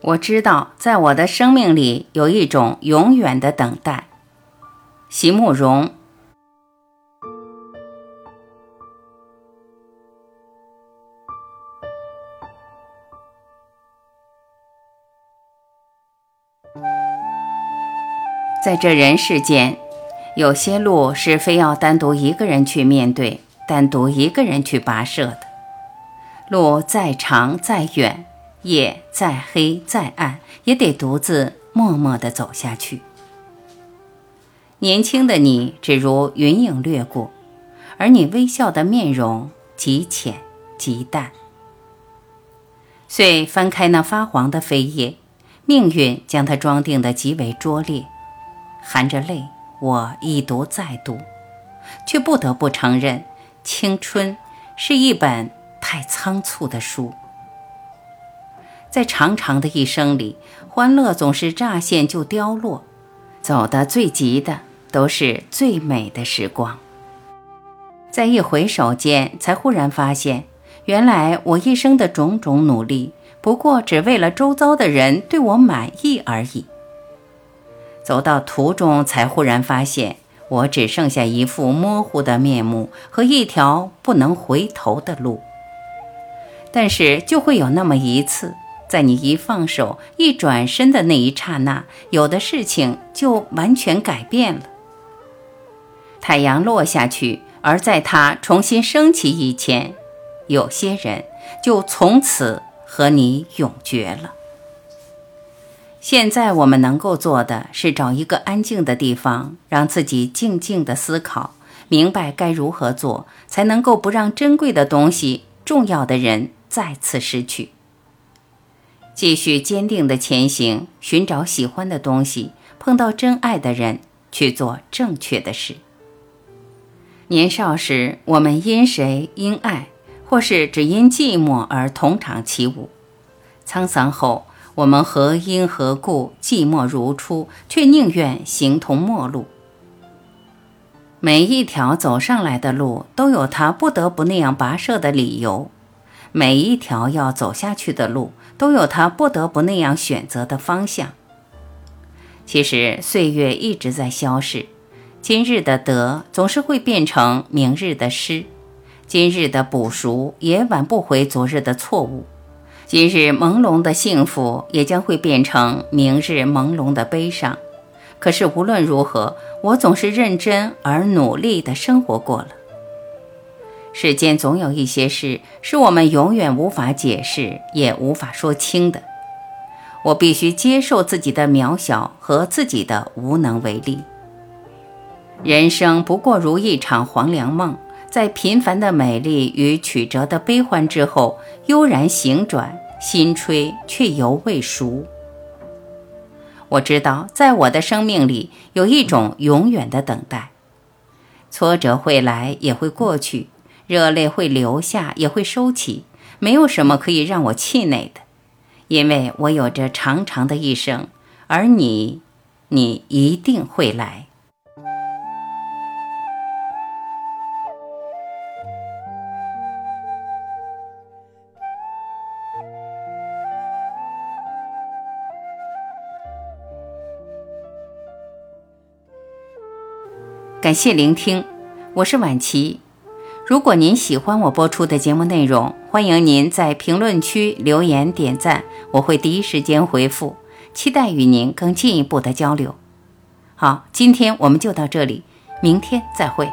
我知道，在我的生命里有一种永远的等待。席慕容。在这人世间，有些路是非要单独一个人去面对，单独一个人去跋涉的。路再长再远。夜再黑再暗，也得独自默默地走下去。年轻的你，只如云影掠过，而你微笑的面容极浅极淡。遂翻开那发黄的扉页，命运将它装订得极为拙劣，含着泪，我一读再读，却不得不承认，青春是一本太仓促的书。在长长的一生里，欢乐总是乍现就凋落，走得最急的都是最美的时光。在一回首间，才忽然发现，原来我一生的种种努力，不过只为了周遭的人对我满意而已。走到途中，才忽然发现，我只剩下一副模糊的面目和一条不能回头的路。但是，就会有那么一次。在你一放手、一转身的那一刹那，有的事情就完全改变了。太阳落下去，而在它重新升起以前，有些人就从此和你永绝了。现在我们能够做的是找一个安静的地方，让自己静静的思考，明白该如何做，才能够不让珍贵的东西、重要的人再次失去。继续坚定的前行，寻找喜欢的东西，碰到真爱的人，去做正确的事。年少时，我们因谁因爱，或是只因寂寞而同场起舞；沧桑后，我们何因何故，寂寞如初，却宁愿形同陌路。每一条走上来的路，都有它不得不那样跋涉的理由；每一条要走下去的路。都有他不得不那样选择的方向。其实岁月一直在消逝，今日的得总是会变成明日的失，今日的补赎也挽不回昨日的错误，今日朦胧的幸福也将会变成明日朦胧的悲伤。可是无论如何，我总是认真而努力地生活过了。世间总有一些事是我们永远无法解释，也无法说清的。我必须接受自己的渺小和自己的无能为力。人生不过如一场黄粱梦，在平凡的美丽与曲折的悲欢之后，悠然醒转，心吹却犹未熟。我知道，在我的生命里有一种永远的等待，挫折会来，也会过去。热泪会流下，也会收起，没有什么可以让我气馁的，因为我有着长长的一生，而你，你一定会来。感谢聆听，我是婉琪。如果您喜欢我播出的节目内容，欢迎您在评论区留言点赞，我会第一时间回复。期待与您更进一步的交流。好，今天我们就到这里，明天再会。